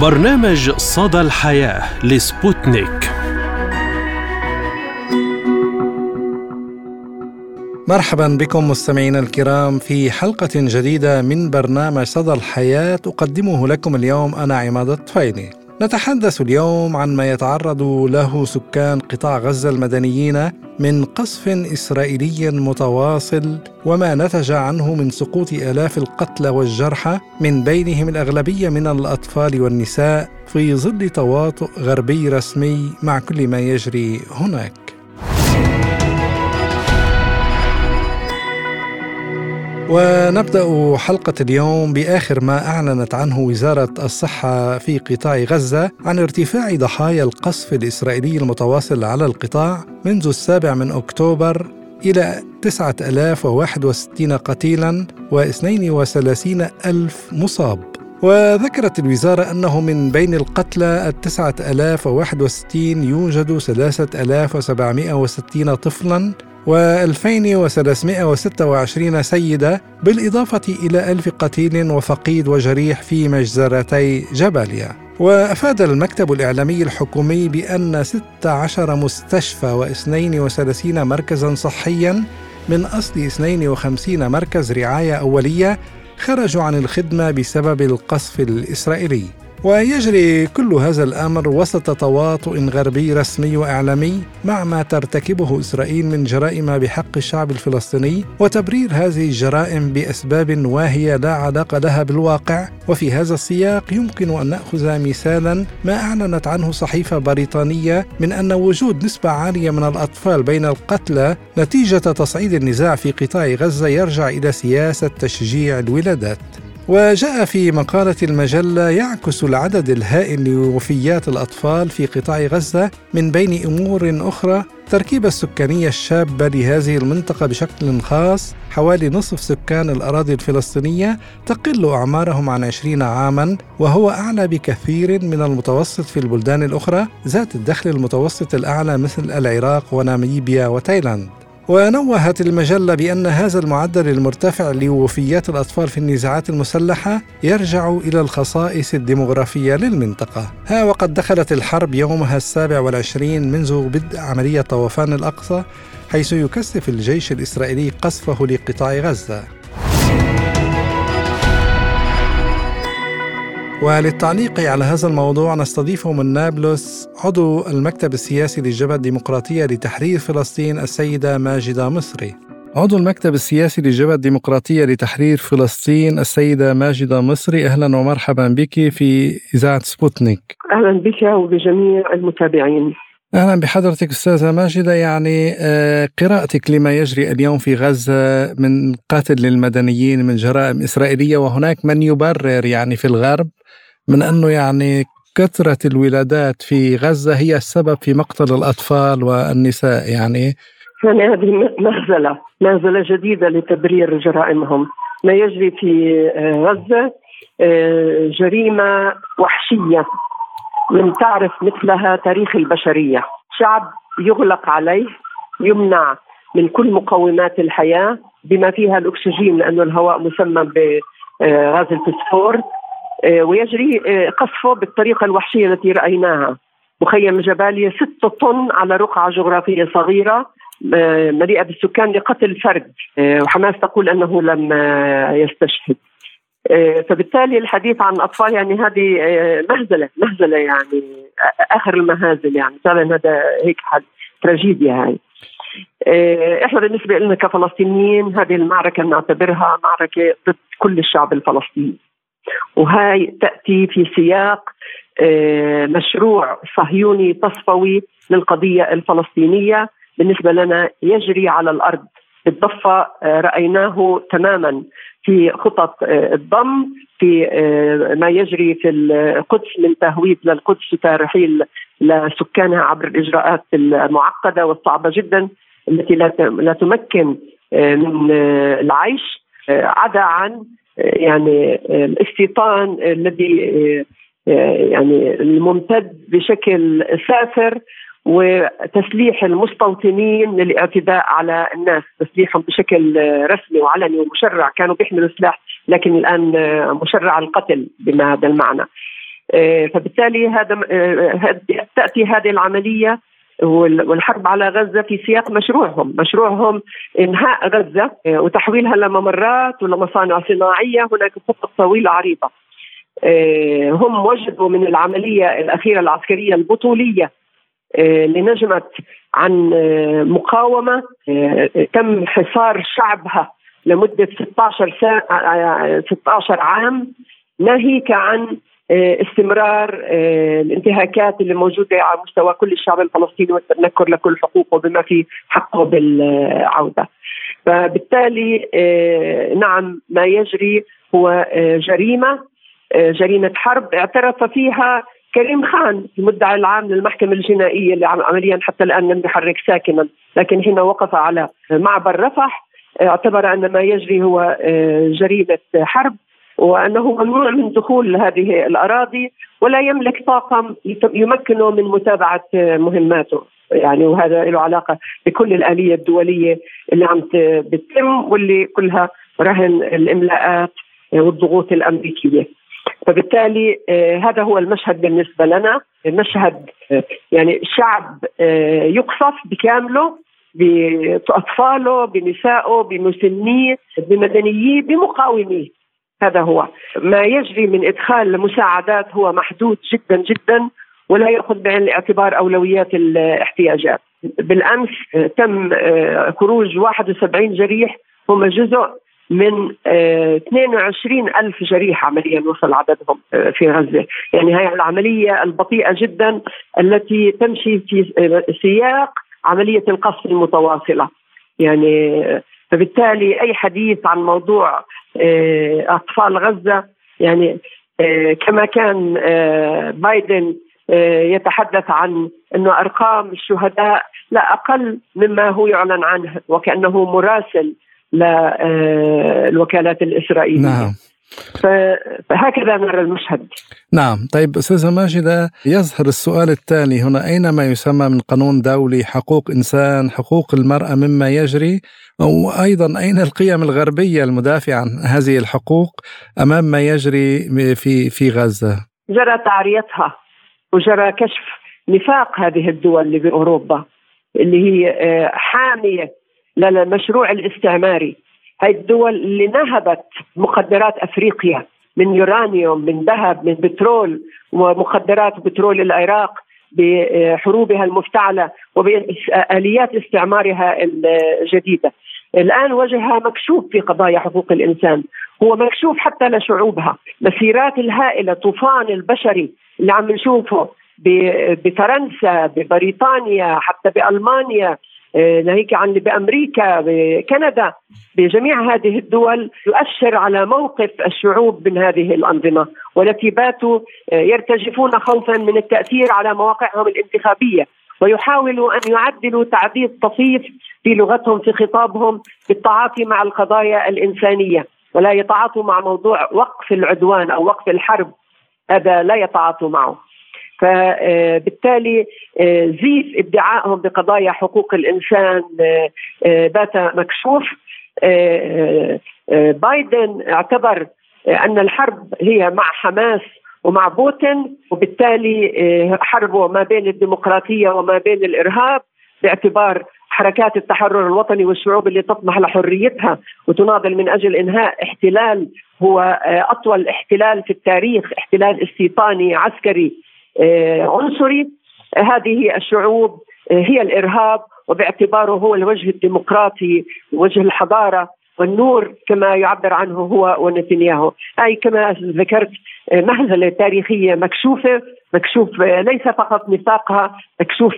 برنامج صدى الحياة لسبوتنيك. مرحبا بكم مستمعينا الكرام في حلقة جديدة من برنامج صدى الحياة أقدمه لكم اليوم أنا عماد الطفيلي. نتحدث اليوم عن ما يتعرض له سكان قطاع غزة المدنيين من قصف إسرائيلي متواصل وما نتج عنه من سقوط آلاف القتلى والجرحى من بينهم الأغلبية من الأطفال والنساء في ظل تواطؤ غربي رسمي مع كل ما يجري هناك. ونبدأ حلقة اليوم بآخر ما أعلنت عنه وزارة الصحة في قطاع غزة عن ارتفاع ضحايا القصف الإسرائيلي المتواصل على القطاع منذ السابع من أكتوبر إلى 9061 قتيلا و32 ألف مصاب. وذكرت الوزارة أنه من بين القتلى وواحد وستين يوجد ثلاثة ألاف وسبعمائة وستين طفلا و2326 سيدة بالإضافة إلى ألف قتيل وفقيد وجريح في مجزرتي جباليا وأفاد المكتب الإعلامي الحكومي بأن 16 مستشفى و32 مركزا صحيا من أصل 52 مركز رعاية أولية خرجوا عن الخدمة بسبب القصف الإسرائيلي. ويجري كل هذا الأمر وسط تواطؤ غربي رسمي وإعلامي مع ما ترتكبه إسرائيل من جرائم بحق الشعب الفلسطيني وتبرير هذه الجرائم بأسباب واهية لا علاقة لها بالواقع. وفي هذا السياق يمكن أن نأخذ مثالا ما أعلنت عنه صحيفة بريطانية من أن وجود نسبة عالية من الأطفال بين القتلى نتيجة تصعيد النزاع في قطاع غزة يرجع إلى سياسة تشجيع الولادات. وجاء في مقالة المجلة يعكس العدد الهائل لوفيات الأطفال في قطاع غزة من بين أمور أخرى التركيبة السكانية الشابة لهذه المنطقة بشكل خاص. حوالي نصف سكان الأراضي الفلسطينية تقل أعمارهم عن 20 عاما وهو أعلى بكثير من المتوسط في البلدان الأخرى ذات الدخل المتوسط الأعلى مثل العراق وناميبيا وتايلاند. ونوهت المجلة بأن هذا المعدل المرتفع لوفيات الأطفال في النزاعات المسلحة يرجع إلى الخصائص الديمغرافية للمنطقة. ها وقد دخلت الحرب يومها السابع والعشرين منذ بدء عملية طوفان الأقصى حيث يكثف الجيش الإسرائيلي قصفه لقطاع غزة. وللتعليق على هذا الموضوع نستضيفه من نابلس عضو المكتب السياسي للجبهة الديمقراطية لتحرير فلسطين السيدة ماجدة مصري. عضو المكتب السياسي للجبهة الديمقراطية لتحرير فلسطين السيدة ماجدة مصري. أهلا ومرحبا بك في إذاعة سبوتنيك. أهلا بك وبجميع المتابعين. أهلا بحضرتك أستاذة ماجدة. يعني آه، قراءتك لما يجري اليوم في غزة من قتل للمدنيين من جرائم إسرائيلية وهناك من يبرر يعني في الغرب من أنه يعني كثرة الولادات في غزة هي السبب في مقتل الأطفال والنساء. يعني يعني هذه مهزلة مهزلة جديدة لتبرير جرائمهم. ما يجري في آه، غزة آه، لم تعرف مثلها تاريخ البشرية. شعب يغلق عليه يمنع من كل مقومات الحياة بما فيها الأكسجين لأنه الهواء مسمى بغاز الفسفور آه، ويجري آه، قصفه بالطريقة الوحشية التي رأيناها. مخيم جباليا ستة طن على رقعة جغرافية صغيرة آه، مليئة بالسكان لقتل فرد. وحماس تقول أنه لم يستشهد. فبالتالي الحديث عن الأطفال يعني هذه مهزلة مهزلة يعني آخر المهازل يعني. فعلا هذا هيك حد تراجيديا هاي. إحنا بالنسبة لنا كفلسطينيين هذه المعركة نعتبرها معركة ضد كل الشعب الفلسطيني. وهاي تأتي في سياق آه، مشروع صهيوني تصفوي للقضية الفلسطينية بالنسبة لنا يجري على الأرض. بالضفه آه، رأيناه تماما في خطط آه، الضم في ما يجري في القدس من تهويد للقدس وترحيل لسكانها عبر الإجراءات المعقدة والصعبة جدا التي لا تمكن من العيش عدا عن يعني الاستيطان الذي يعني الممتد بشكل سافر وتسليح المستوطنين للاعتداء على الناس. تسليحهم بشكل رسمي وعلني ومشرع. كانوا بيحملوا سلاح لكن الآن مشرع القتل بما هذا المعنى فبالتالي هذا تأتي هذه العملية والحرب على غزة في سياق مشروعهم، مشروعهم إنهاء غزة وتحويلها لممرات ولمصانع صناعية، هناك خطط طويلة عريضة. هم وجدوا من العملية الأخيرة العسكرية البطولية لنجمت عن مقاومة تم حصار شعبها لمدة 16 ساعه 16 عام ناهيك عن استمرار الانتهاكات اللي موجودة على مستوى كل الشعب الفلسطيني والتنكر لكل حقوقه بما في حقه بالعودة. فبالتالي نعم ما يجري هو جريمة جريمة حرب اعترف فيها كريم خان المدعي العام للمحكمة الجنائية اللي عمليا حتى الآن لم يحرك ساكنا لكن حين وقف على معبر رفح اعتبر أن ما يجري هو جريمة حرب وأنه ممنوع من دخول هذه الأراضي ولا يملك طاقم يمكنه من متابعة مهماته يعني وهذا له علاقة بكل الآلية الدولية اللي عم بتتم واللي كلها رهن الإملاءات والضغوط الأمريكية. فبالتالي هذا هو المشهد بالنسبة لنا. مشهد يعني شعب يقصف بكامله بأطفاله بنسائه بمسنيه بمدنييه بمقاوميه. هذا هو. ما يجري من إدخال مساعدات هو محدود جدا جدا ولا يأخذ بعين الاعتبار أولويات الاحتياجات. بالأمس تم خروج 71 جريح هم جزء من 22 ألف جريح عمليا وصل عددهم في غزة. يعني هي العملية البطيئة جدا التي تمشي في سياق عملية القصف المتواصلة. يعني فبالتالي أي حديث عن موضوع أطفال غزة يعني كما كان بايدن يتحدث عن إنه أرقام الشهداء لا أقل مما هو يعلن عنه وكأنه مراسل للوكالات الإسرائيلية. نعم. فهكذا نرى المشهد. نعم. طيب أستاذة ماجدة يظهر السؤال التالي هنا. أين ما يسمى من قانون دولي حقوق إنسان حقوق المرأة مما يجري؟ وأيضا أين القيم الغربية المدافعة عن هذه الحقوق أمام ما يجري في في غزة؟ جرى تعريتها وجرى كشف نفاق هذه الدول اللي باوروبا اللي هي حامية للمشروع الاستعماري. هاي الدول اللي نهبت مخدرات أفريقيا من يورانيوم من ذهب من بترول ومخدرات بترول العراق بحروبها المفتعلة وبآليات استعمارها الجديدة. الآن وجهها مكشوف في قضايا حقوق الإنسان، هو مكشوف حتى لشعوبها، مسيرات الهائلة طوفان البشري اللي عم نشوفه بفرنسا ببريطانيا حتى بألمانيا ناهيك عن بأمريكا بكندا بجميع هذه الدول يؤشر على موقف الشعوب من هذه الأنظمة والتي باتوا يرتجفون خوفا من التأثير على مواقعهم الانتخابية ويحاولوا أن يعدلوا تعديل طفيف في لغتهم في خطابهم بالتعاطي مع القضايا الإنسانية. ولا يتعاطوا مع موضوع وقف العدوان أو وقف الحرب هذا لا يتعاطوا معه. فبالتالي زيف ادعائهم بقضايا حقوق الإنسان بات مكشوف. بايدن اعتبر أن الحرب هي مع حماس ومع بوتين وبالتالي حربه ما بين الديمقراطية وما بين الإرهاب باعتبار حركات التحرر الوطني والشعوب اللي تطمح لحريتها وتناضل من أجل إنهاء احتلال هو أطول احتلال في التاريخ احتلال استيطاني عسكري. عنصري. هذه الشعوب هي الإرهاب وباعتباره هو الوجه الديمقراطي وجه الحضارة والنور كما يعبر عنه هو ونتنياهو. أي كما ذكرت مهزلة تاريخية مكشوفة مكشوف ليس فقط نفاقها مكشوف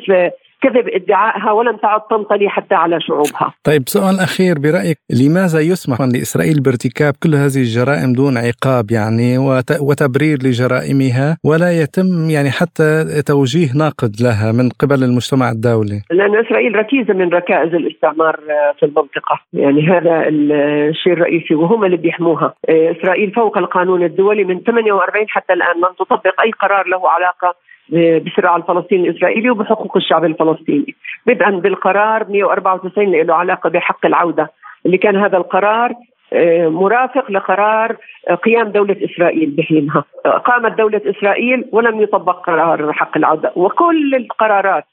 كذب ادعائها ولم تعد تنطلي حتى على شعوبها. طيب سؤال أخير برأيك لماذا يسمح لإسرائيل بارتكاب كل هذه الجرائم دون عقاب يعني وتبرير لجرائمها ولا يتم يعني حتى توجيه ناقد لها من قبل المجتمع الدولي؟ لأن إسرائيل ركيزة من ركائز الاستعمار في المنطقة. يعني هذا الشيء الرئيسي وهم اللي بيحموها. إسرائيل فوق القانون الدولي من 48 حتى الآن لم تطبق أي قرار له علاقة بصراع الفلسطيني الإسرائيلي وبحقوق الشعب الفلسطيني. بدءا بالقرار 194 اللي له علاقة بحق العودة اللي كان هذا القرار آه، مرافق لقرار قيام دولة إسرائيل بحينها. قامت دولة إسرائيل ولم يطبق قرار حق العودة. وكل القرارات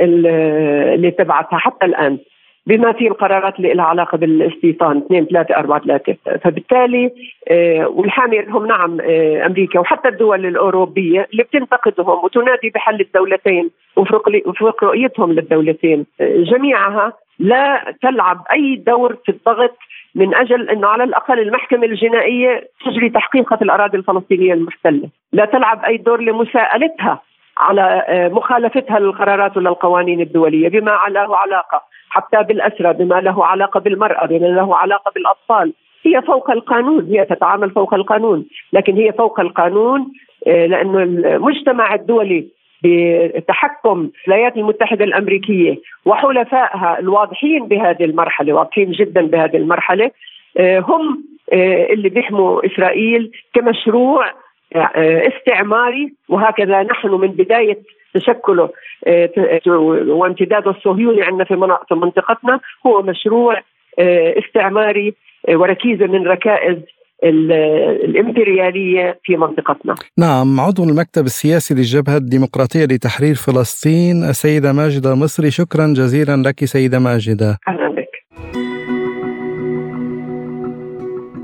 اللي تبعتها حتى الآن بما في القرارات اللي لها علاقة بالاستيطان 2 3 4 3 فبالتالي آه، والحامي هم نعم آه، أمريكا وحتى الدول الأوروبية اللي بتنتقدهم وتنادي بحل الدولتين وفق رؤيتهم للدولتين آه، جميعها لا تلعب أي دور في الضغط من أجل إنه على الأقل المحكمة الجنائية تجري تحقيق في الأراضي الفلسطينية المحتلة، لا تلعب أي دور لمساءلتها على مخالفتها للقرارات وللقوانين الدولية بما له علاقه حتى بالأسرى بما له علاقة بالمرأة بما له علاقة بالأطفال. هي فوق القانون هي تتعامل فوق القانون. لكن هي فوق القانون آه، لأنه المجتمع الدولي بتحكم الولايات المتحدة الأمريكية وحلفائها الواضحين بهذه المرحلة واضحين جدا بهذه المرحلة آه، هم آه، اللي بيحموا إسرائيل كمشروع استعماري. وهكذا نحن من بداية تشكله آه، وامتداده الصهيوني عندنا في منطقتنا هو مشروع آه، استعماري آه، وركيزه من ركائز الامبريالية في منطقتنا. نعم عضو المكتب السياسي للجبهه الديمقراطية لتحرير فلسطين السيدة ماجدة مصري شكرا جزيلا لك سيدة ماجدة. أهلا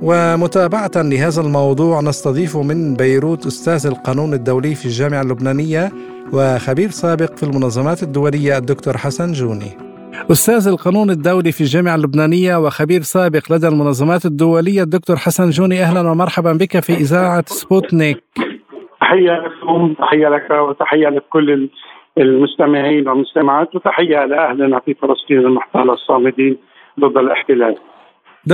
ومتابعة لهذا الموضوع نستضيف من بيروت أستاذ القانون الدولي في الجامعة اللبنانية وخبير سابق في المنظمات الدولية الدكتور حسن جوني. أستاذ القانون الدولي في الجامعة اللبنانية وخبير سابق لدى المنظمات الدولية الدكتور حسن جوني أهلا ومرحبا بك في إذاعة سبوتنيك. تحية لكم تحية لك وتحية لكل المستمعين والمستمعات وتحية لأهلنا في فلسطين المحتلة الصامدين ضد الاحتلال.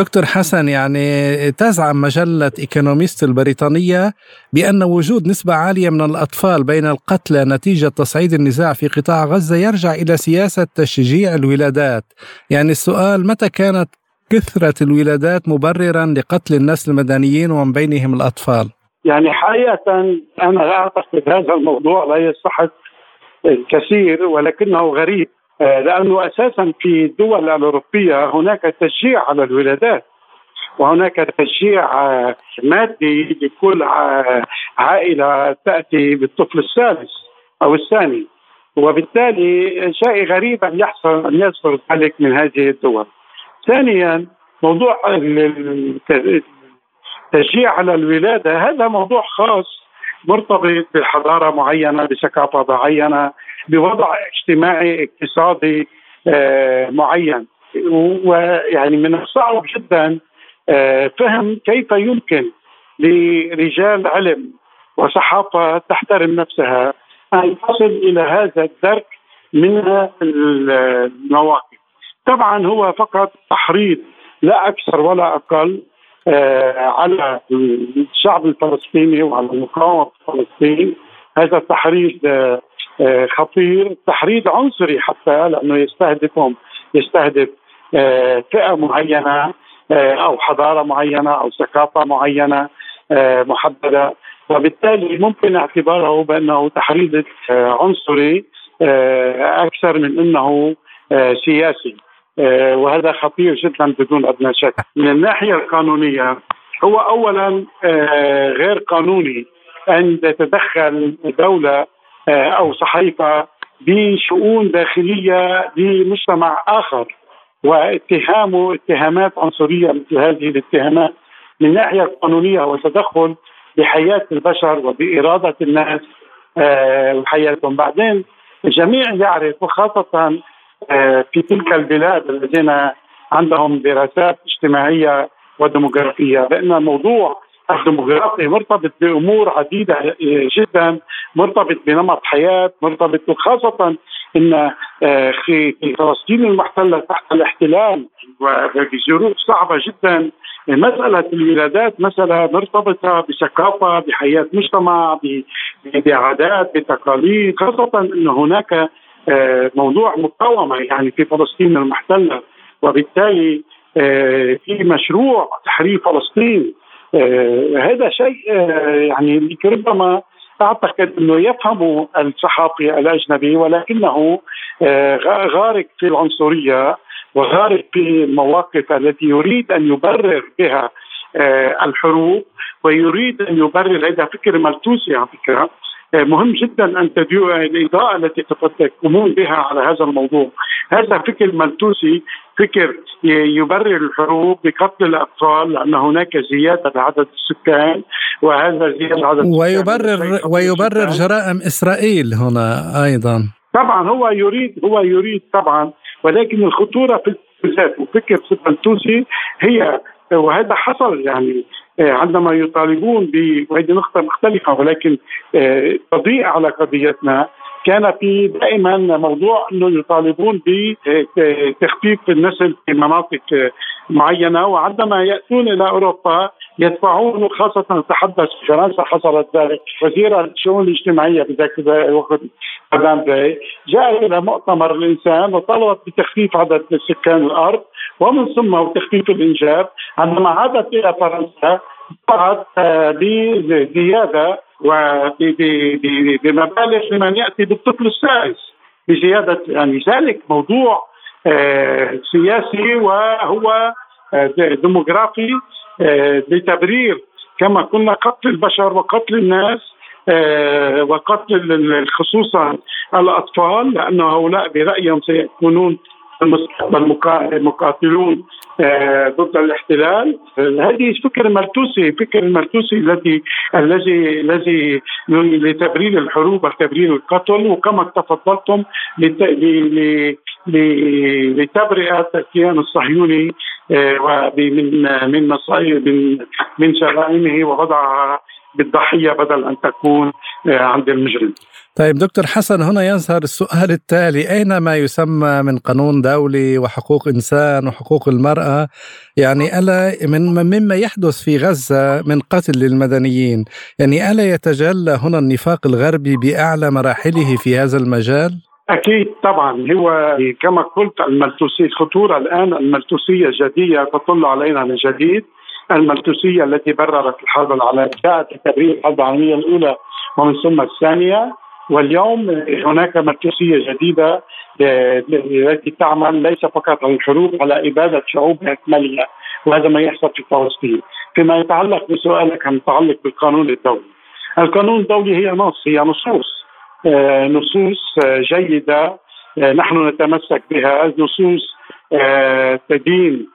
دكتور حسن يعني تزعم مجلة إيكونوميست البريطانية بأن وجود نسبة عالية من الأطفال بين القتلى نتيجة تصعيد النزاع في قطاع غزة يرجع إلى سياسة تشجيع الولادات. يعني السؤال متى كانت كثرة الولادات مبررا لقتل الناس المدنيين ومن بينهم الأطفال؟ يعني حقيقة أنا أعتقد هذا الموضوع لا يصح الكثير ولكنه غريب. لأنه أساسا في الدول الأوروبية هناك تشجيع على الولادات وهناك تشجيع آه، مادي لكل عائلة تأتي بالطفل الثالث أو الثاني وبالتالي شيء غريب أن يحصل أن يصدر ذلك من هذه الدول. ثانيا موضوع التشجيع على الولادة هذا موضوع خاص مرتبط بحضارة معينة بثقافة معينة بوضع اجتماعي اقتصادي آه، معين ويعني من الصعب جدا آه، فهم كيف يمكن لرجال علم وصحافة تحترم نفسها أن تصل إلى هذا الدرك من المواقف. طبعا هو فقط تحريض لا أكثر ولا أقل آه، على الشعب الفلسطيني وعلى مقاومه فلسطين هذا التحريض خطير تحريض عنصري حتى لأنه يستهدفهم يستهدف آه، فئة معينة آه، أو حضارة معينة أو ثقافة معينة محددة. وبالتالي ممكن اعتباره بأنه تحريض عنصري أكثر من أنه سياسي. وهذا خطير جدا بدون أدنى شك. من الناحية القانونية هو اولا غير قانوني. أن تتدخل دولة آه، أو صحيفة بشؤون داخلية لمجتمع آخر. واتهامه اتهامات عنصرية مثل هذه الاتهامات من الناحيه القانونيه هو تدخل بحياة البشر وبإرادة الناس آه، وحياتهم. بعدين الجميع يعرف وخاصة آه، في تلك البلاد الذين عندهم دراسات اجتماعية وديموغرافية بأن موضوع الديموغرافي مرتبط بأمور عديدة جدا مرتبط بنمط حياة مرتبط وخاصه إن آه، في فلسطين المحتلة تحت الاحتلال وبظروف صعبة جدا مسألة الولادات مسألة مرتبطة بثقافة بحياة مجتمع بعادات بتقاليد خاصة أن هناك آه، موضوع مقاومة يعني في فلسطين المحتلة وبالتالي آه، في مشروع تحرير فلسطين آه، هذا شيء آه، يعني ربما أعتقد أنه يفهمه الصحافي الأجنبي ولكنه آه، غارق في العنصرية وغارق في المواقف التي يريد أن يبرر بها آه، الحروب ويريد أن يبرر هذا فكر ملتوسي على فكرة. آه، مهم جدا أن تدعو الإضاءة التي تقومون بها على هذا الموضوع. هذا فكر ملتوسي فكر يبرر الحروب بقتل الأطفال لأن هناك زيادة بعدد السكان وهذا زيادة عدد ويبرر ويبرر جرائم إسرائيل هنا أيضا. طبعا هو يريد هو يريد طبعا ولكن الخطورة في الذات وفكر التونسي هي وهذا حصل يعني عندما يطالبون وهذه نقطه مختلفة ولكن آه، تضيء على قضيتنا كان في دائما موضوع أنه يطالبون بتخفيف النسل في مناطق معينة وعندما يأتون إلى أوروبا يدفعون خاصة نتحدث في فرنسا حصلت ذلك. وزيرة الشؤون الاجتماعية بذاك الوقت مدام جاء إلى مؤتمر الإنسان وطلبت بتخفيف عدد سكان الأرض ومن ثم تخفيف الإنجاب عندما عادت إلى فرنسا طلعت بزيادة وبمبالغ لمن يأتي بالطفل السادس. بزيادة يعني ذلك موضوع آه، سياسي وهو آه، ديموغرافي آه، لتبرير كما قلنا قتل البشر وقتل الناس آه، وقتل خصوصا الأطفال لأن هؤلاء برأيهم سيكونون المستقبل مقاتلون آه، ضد الاحتلال. هذه فكر مرتوسي فكر المرتوسي الذي الذي الذي لتبرير الحروب وتبرير القتل. وكما تفضلتم لتبرئة الكيان الصهيوني آه، من من مصائب من من جرائمه ووضعها بالضحية بدل أن تكون آه، عند المجرم. طيب دكتور حسن هنا يظهر السؤال التالي أين ما يسمى من قانون دولي وحقوق إنسان وحقوق المرأة يعني ألا من مما يحدث في غزة من قتل للمدنيين يعني ألا يتجلى هنا النفاق الغربي بأعلى مراحله في هذا المجال؟ أكيد طبعا. هو كما قلت الملتوسية الخطوره الآن الملتوسية جدية تطل علينا من جديد. الملتوسية التي بررت الحرب العالمية جاءت لتبرير الحرب العالمية الأولى ومن ثم الثانية. واليوم هناك ملتوسية جديدة التي تعمل ليس فقط على الحروب على إبادة شعوب باكملها وهذا ما يحصل في فلسطين. فيما يتعلق بسؤالك المتعلق بالقانون الدولي. القانون الدولي هي نص هي نصوص. نصوص آه، جيدة آه، نحن نتمسك بها. نصوص تدين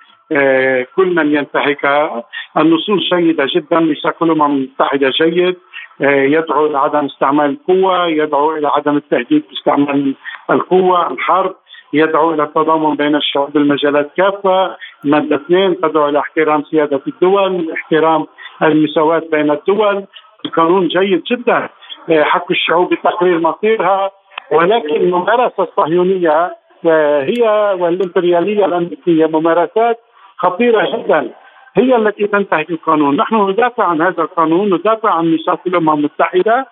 كل من ينتهكها النصوص جيدة جدا ميثاق الامم المتحده جيد. يدعو إلى عدم استعمال القوة يدعو إلى عدم التهديد باستعمال القوة الحرب يدعو إلى التضامن بين الشعوب بالمجالات كافة. مادة اثنين تدعو إلى احترام سيادة الدول احترام المساواة بين الدول. القانون جيد جدا. حق الشعوب بتقرير مصيرها ولكن الممارسه الصهيونيه آه، هي والإمبريالية الأمريكية ممارسات خطيرة جدا. هي التي تنتهك القانون، نحن ندافع عن هذا القانون، ندافع عن ميثاق الأمم المتحدة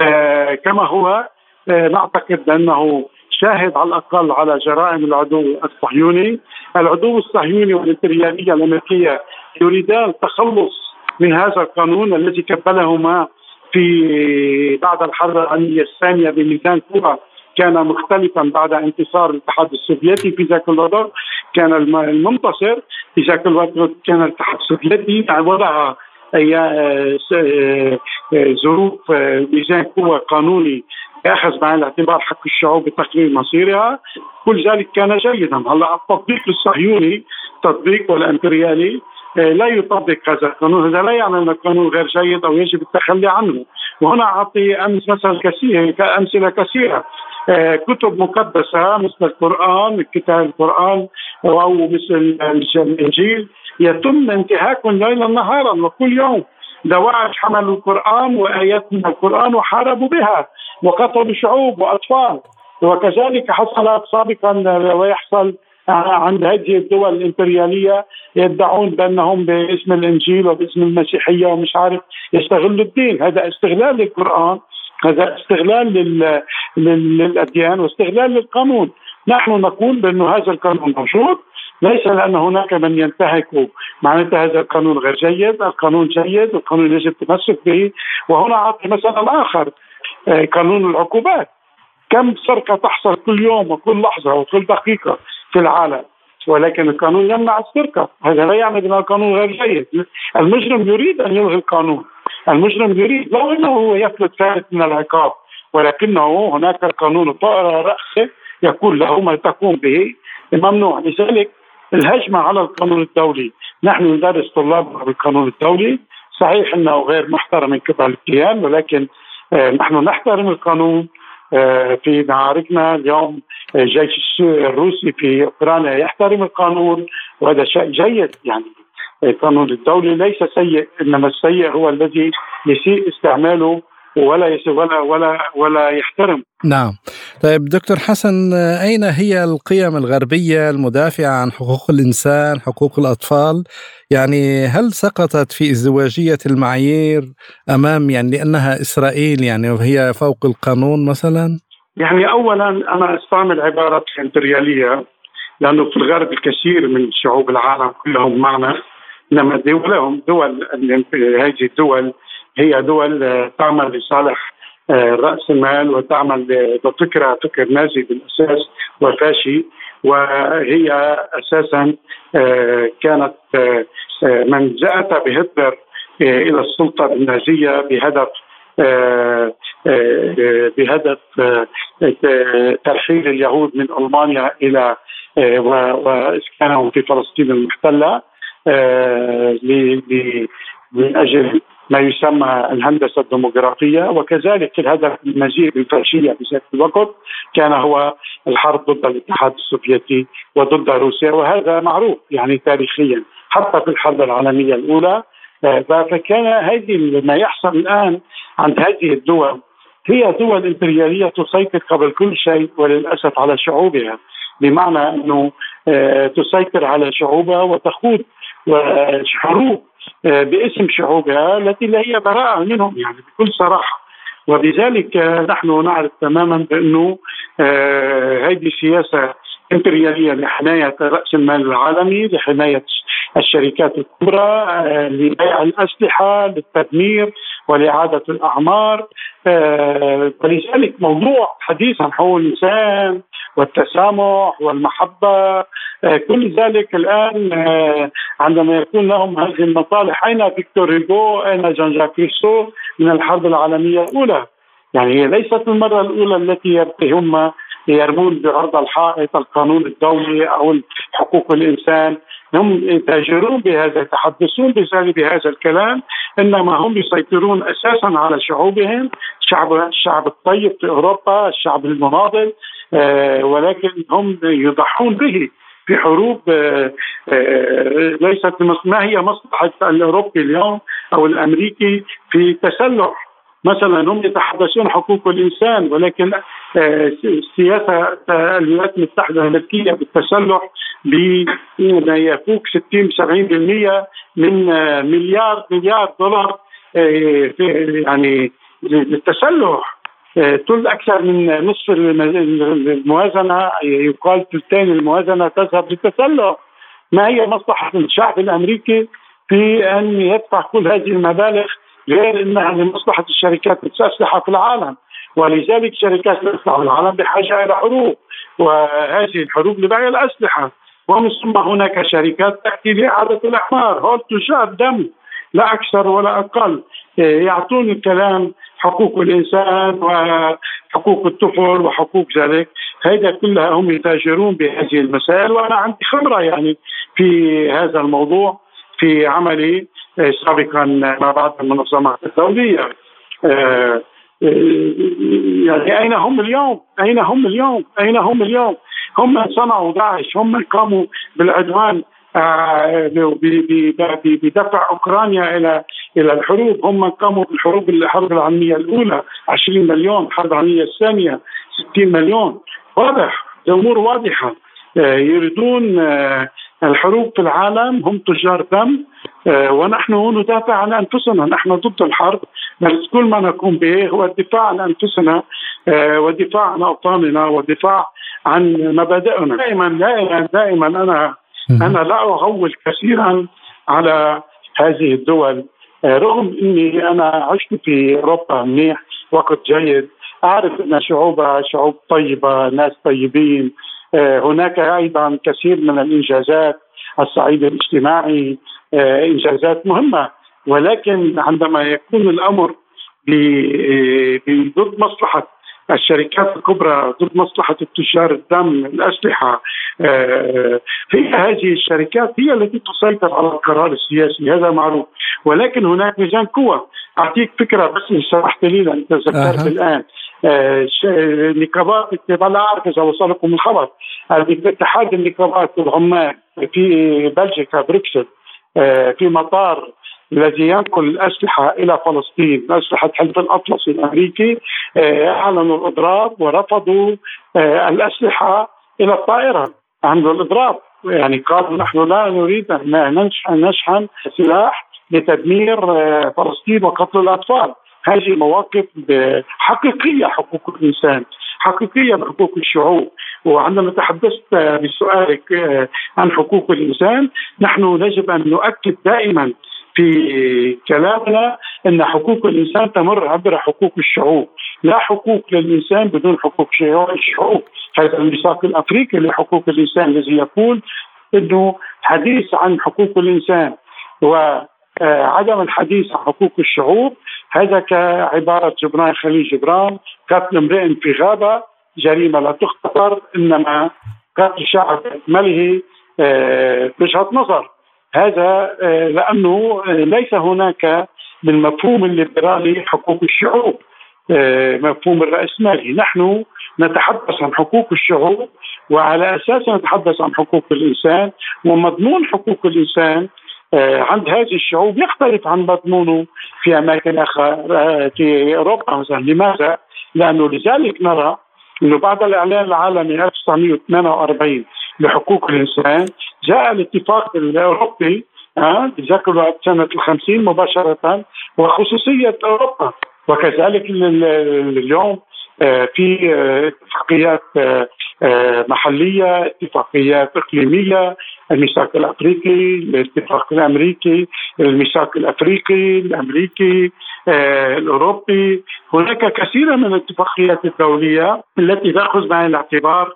آه، كما هو. آه، نعتقد أنه شاهد على الأقل على جرائم العدو الصهيوني، العدو الصهيوني والإمبريالية الأمريكية يريدان التخلص من هذا القانون الذي كبلهما في بعد الحرب العالمية الثانية بميزان كوبا كان مختلفا بعد انتصار الاتحاد السوفيتي في ذاك الوقت كان المنتصر في ذاك الوقت كان الاتحاد السوفيتي وضع آه، آه، ظروف آه، ميزان قوة قانوني ياخذ بعين الاعتبار حق الشعوب بتقرير مصيرها. كل ذلك كان جيدا. هلا التطبيق الصهيوني تطبيق والامبريالي لا يطبق هذا القانون. هذا لا يعني أن القانون غير جيد أو يجب التخلي عنه. وهنا أعطي أمس مثلا كثير امثله كثيرة. آه، كتب مقدسة مثل القرآن كتاب القرآن أو مثل الإنجيل. يتم انتهاكهم ليلا نهارا وكل يوم. دواعش حملوا القرآن وآيات من القرآن وحاربوا بها وقتلوا شعوب وأطفال. وكذلك حصل سابقا ويحصل عند هذه الدول الإمبريالية يدعون بأنهم باسم الإنجيل وباسم المسيحية ومش عارف يستغلوا الدين، هذا استغلال للقرآن هذا استغلال لل... للأديان واستغلال للقانون، نحن نقول بانه هذا القانون موجود ليس لأن هناك من ينتهك. معناتها هذا القانون غير جيد، القانون جيد والقانون يجب التمسك به، وهنا أعطي مثلا آخر آه، قانون العقوبات. كم سرقة تحصل كل يوم وكل لحظة وكل دقيقة؟ في العالم. ولكن القانون يمنع السرقه، هذا لا يعني ان القانون غير جيد، المجرم يريد أن يلغي القانون، المجرم يريد لو إنه هو يفلت فارس من العقاب ولكنه هناك قانون طائر رأسه يقول له ما تقوم به. ممنوع. لذلك الهجمة على القانون الدولي. نحن ندرس طلابنا بالقانون الدولي. صحيح إنه غير محترم من قبل الكيان ولكن آه، نحن نحترم القانون. في معاركنا اليوم الجيش آه، الروسي في أوكرانيا يحترم القانون وهذا شيء جيد يعني. القانون الدولي ليس سيء إنما السيء هو الذي يسيء استعماله ولا ولا ولا ولا يحترم. نعم. طيب دكتور حسن أين هي القيم الغربية المدافعة عن حقوق الإنسان حقوق الأطفال؟ يعني هل سقطت في ازدواجية المعايير أمام يعني لانها إسرائيل يعني وهي فوق القانون مثلا؟ يعني اولا أنا أستعمل عبارة إمبريالية لأنه في الغرب الكثير من شعوب العالم كلهم معنا إنما دولهم دول هذه الدول هي دول تعمل لصالح رأس المال وتعمل بفكره فكر نازي بالاساس وفاشي وهي أساسا آه، كانت من جاءت بهتلر إلى السلطة النازيه بهدف بهدف ترحيل اليهود من ألمانيا إلى وإسكانهم في فلسطين المحتلة من أجل ما يسمى الهندسة الديموغرافيه وكذلك الهدف المجيء بالفاشيه في ذات الوقت كان هو الحرب ضد الاتحاد السوفيتي وضد روسيا وهذا معروف يعني تاريخيا حتى في الحرب العالمية الأولى. آه، فكان هذه ما يحصل الآن عند هذه الدول هي دول إمبريالية تسيطر قبل كل شيء وللأسف على شعوبها بمعنى أنه آه، تسيطر على شعوبها وتخوض حروب آه، باسم شعوبها التي لا هي براءة منهم يعني بكل صراحة. وبذلك نحن نعرف تماما بأنه آه، هذه سياسة إمبريالية لحماية رأس المال العالمي، لحماية الشركات الكبرى، آه، لبيع الأسلحة، للتدمير ولإعادة الأعمار، ولذلك موضوع حديث عن حقوق الإنسان والتسامح والمحبة. آه، كل ذلك الآن آه، عندما يكون لهم هذه المصالح أين فيكتور هيغو؟ أين جان جاك روسو؟ من الحرب العالمية الأولى. يعني هي ليست المرة الأولى التي هم يرمون بعرض الحائط القانون الدولي أو حقوق الإنسان. هم يتاجرون بهذا يتحدثون بهذا الكلام إنما هم يسيطرون أساسا على شعوبهم الشعب الشعب الطيب في أوروبا الشعب المناضل آه ولكن هم يضحون به في حروب آه، آه، ليست ما هي مصلحة الأوروبي اليوم أو الأمريكي في تسلح مثلا هم يتحدثون حقوق الإنسان ولكن آه، سياسة الولايات المتحدة الأمريكية بالتسلح بما يفوق 60 70% من مليار مليار دولار يعني للتسلح. ثلث أكثر من نصف الموازنة يقال ثلثين الموازنة تذهب للتسلح. ما هي مصلحة الشعب الأمريكي في أن يدفع كل هذه المبالغ غير إنها لمصلحه الشركات الاسلحه في العالم. ولذلك شركات الاسلحه في العالم بحاجة إلى حروب. وهذه الحروب لبيع الأسلحة. ومن ثم هناك شركات تأتي لإعادة الاعمار هول تجار دم. لا أكثر ولا أقل. يعطون الكلام حقوق الإنسان وحقوق الطفل وحقوق ذلك. هذا كلها هم يتاجرون بهذه المسائل. وأنا عندي خبرة يعني في هذا الموضوع. في عملي آه، سابقا مع بعض المنظمات الدولية آه، آه، يعني أين هم اليوم؟ أين هم اليوم؟ أين هم اليوم؟ هم صنعوا داعش، هم قاموا بالعدوان بدفع أوكرانيا إلى إلى الحروب هم قاموا بالحروب الحرب العالمية الأولى 20 مليون الحرب العالمية الثانية 60 مليون واضح الأمور واضحة يريدون الحروب في العالم هم تجار دم آه، ونحن ندافع عن أنفسنا. نحن ضد الحرب بس كل ما نقوم به هو الدفاع عن أنفسنا والدفاع عن أوطاننا والدفاع عن مبادئنا. دائما دائما دائما أنا أنا لا اغول كثيرا على هذه الدول. آه، رغم إني أنا عشت في أوروبا منيح وقت جيد. أعرف إن شعوبها شعوب طيبة ناس طيبين هناك أيضا كثير من الإنجازات الصعيد الاجتماعي إنجازات مهمة. ولكن عندما يكون الأمر ضد مصلحة الشركات الكبرى ضد مصلحة التجار الدم الأسلحة آه، هي هذه الشركات هي التي تسيطر على القرار السياسي هذا معروف. ولكن هناك ميزان قوة. أعطيك فكرة بس إن سمحت لي لأن تذكرت أه. الآن. آه، نقابات لا أعرف إذا وصلكم الخبر. اتحاد النقابات العمال في بلجيكا بروكسل آه، في مطار الذي ينقل الأسلحة إلى فلسطين، أسلحة حلف الأطلسي الأمريكي آه، أعلنوا الإضراب ورفضوا آه، الأسلحة إلى الطائرة، عملوا الإضراب. يعني قالوا نحن لا نريد أن نشحن سلاح لتدمير فلسطين وقتل الأطفال، هذه مواقف حقيقية حقوق الإنسان حقيقية بحقوق الشعوب. وعندما تحدثت بسؤالك عن حقوق الإنسان نحن يجب أن نؤكد دائما في كلامنا أن حقوق الإنسان تمر عبر حقوق الشعوب، لا حقوق للإنسان بدون حقوق الشعوب، هذا الميثاق الأفريقي لحقوق الإنسان الذي يقول إنه حديث عن حقوق الإنسان. وعدم الحديث عن حقوق الشعوب. هذا كعبارة جبران خليل جبران قتل امرئ في غابة جريمة لا تغتفر إنما قتل شعب اكمله آه، وجهة نظر. هذا آه، لأنه آه، ليس هناك بالمفهوم الليبرالي حقوق الشعوب آه، مفهوم الرأسمالي نحن نتحدث عن حقوق الشعوب وعلى أساس نتحدث عن حقوق الإنسان ومضمون حقوق الإنسان عند هذه الشعوب يختلف عن مضمونه في أماكن أخرى في أوروبا مثلا لماذا؟ لأنه لذلك نرى أنه بعد الإعلان العالمي 1948 لحقوق الإنسان جاء الاتفاق الأوروبي آه ذكر سنة الخمسين مباشرة وخصوصية أوروبا وكذلك اليوم آه، في آه، اتفاقيات آه، محلية، اتفاقيات إقليمية، الميثاق الأفريقي، الاتفاق الأمريكي، الميثاق الأفريقي، الأمريكي، الأوروبي، هناك كثير من الاتفاقيات الدولية التي تأخذ بعين الاعتبار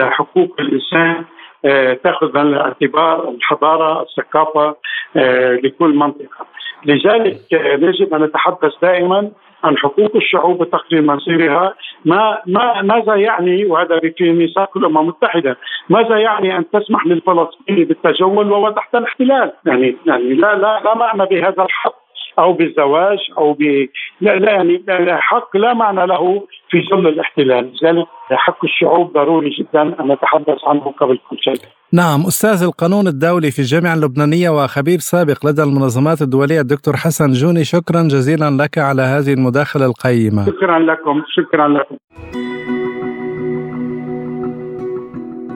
حقوق الإنسان آه، تأخذ بعين الاعتبار الحضارة الثقافة آه، لكل منطقة. لذلك آه، يجب أن نتحدث دائما عن حقوق الشعوب وتقدير مصيرها ما ما ماذا يعني وهذا في ميثاق الأمم المتحدة ماذا يعني أن تسمح للفلسطيني بالتجول وهو تحت الاحتلال؟ يعني يعني لا لا لا معنى بهذا الحق. أو بالزواج أو ب لا, لا يعني حق لا معنى له في ظل الاحتلال، لذلك حق الشعوب ضروري جدا أن نتحدث عنه قبل كل شيء. نعم أستاذ القانون الدولي في الجامعة اللبنانية وخبير سابق لدى المنظمات الدولية الدكتور حسن جوني شكرا جزيلا لك على هذه المداخلة القيمة. شكرا لكم شكرا لكم.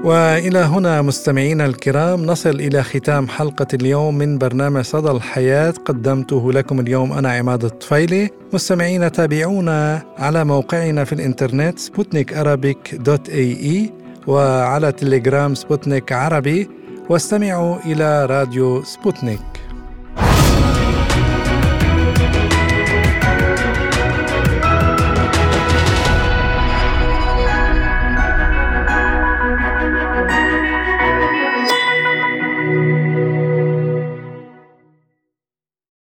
وإلى هنا مستمعينا الكرام نصل إلى ختام حلقة اليوم من برنامج صدى الحياة قدمته لكم اليوم أنا عماد الطفيلي. مستمعينا تابعونا على موقعنا في الإنترنت Sputnik Arabic dot ae وعلى تليجرام سبوتنيك عربي واستمعوا إلى راديو سبوتنيك.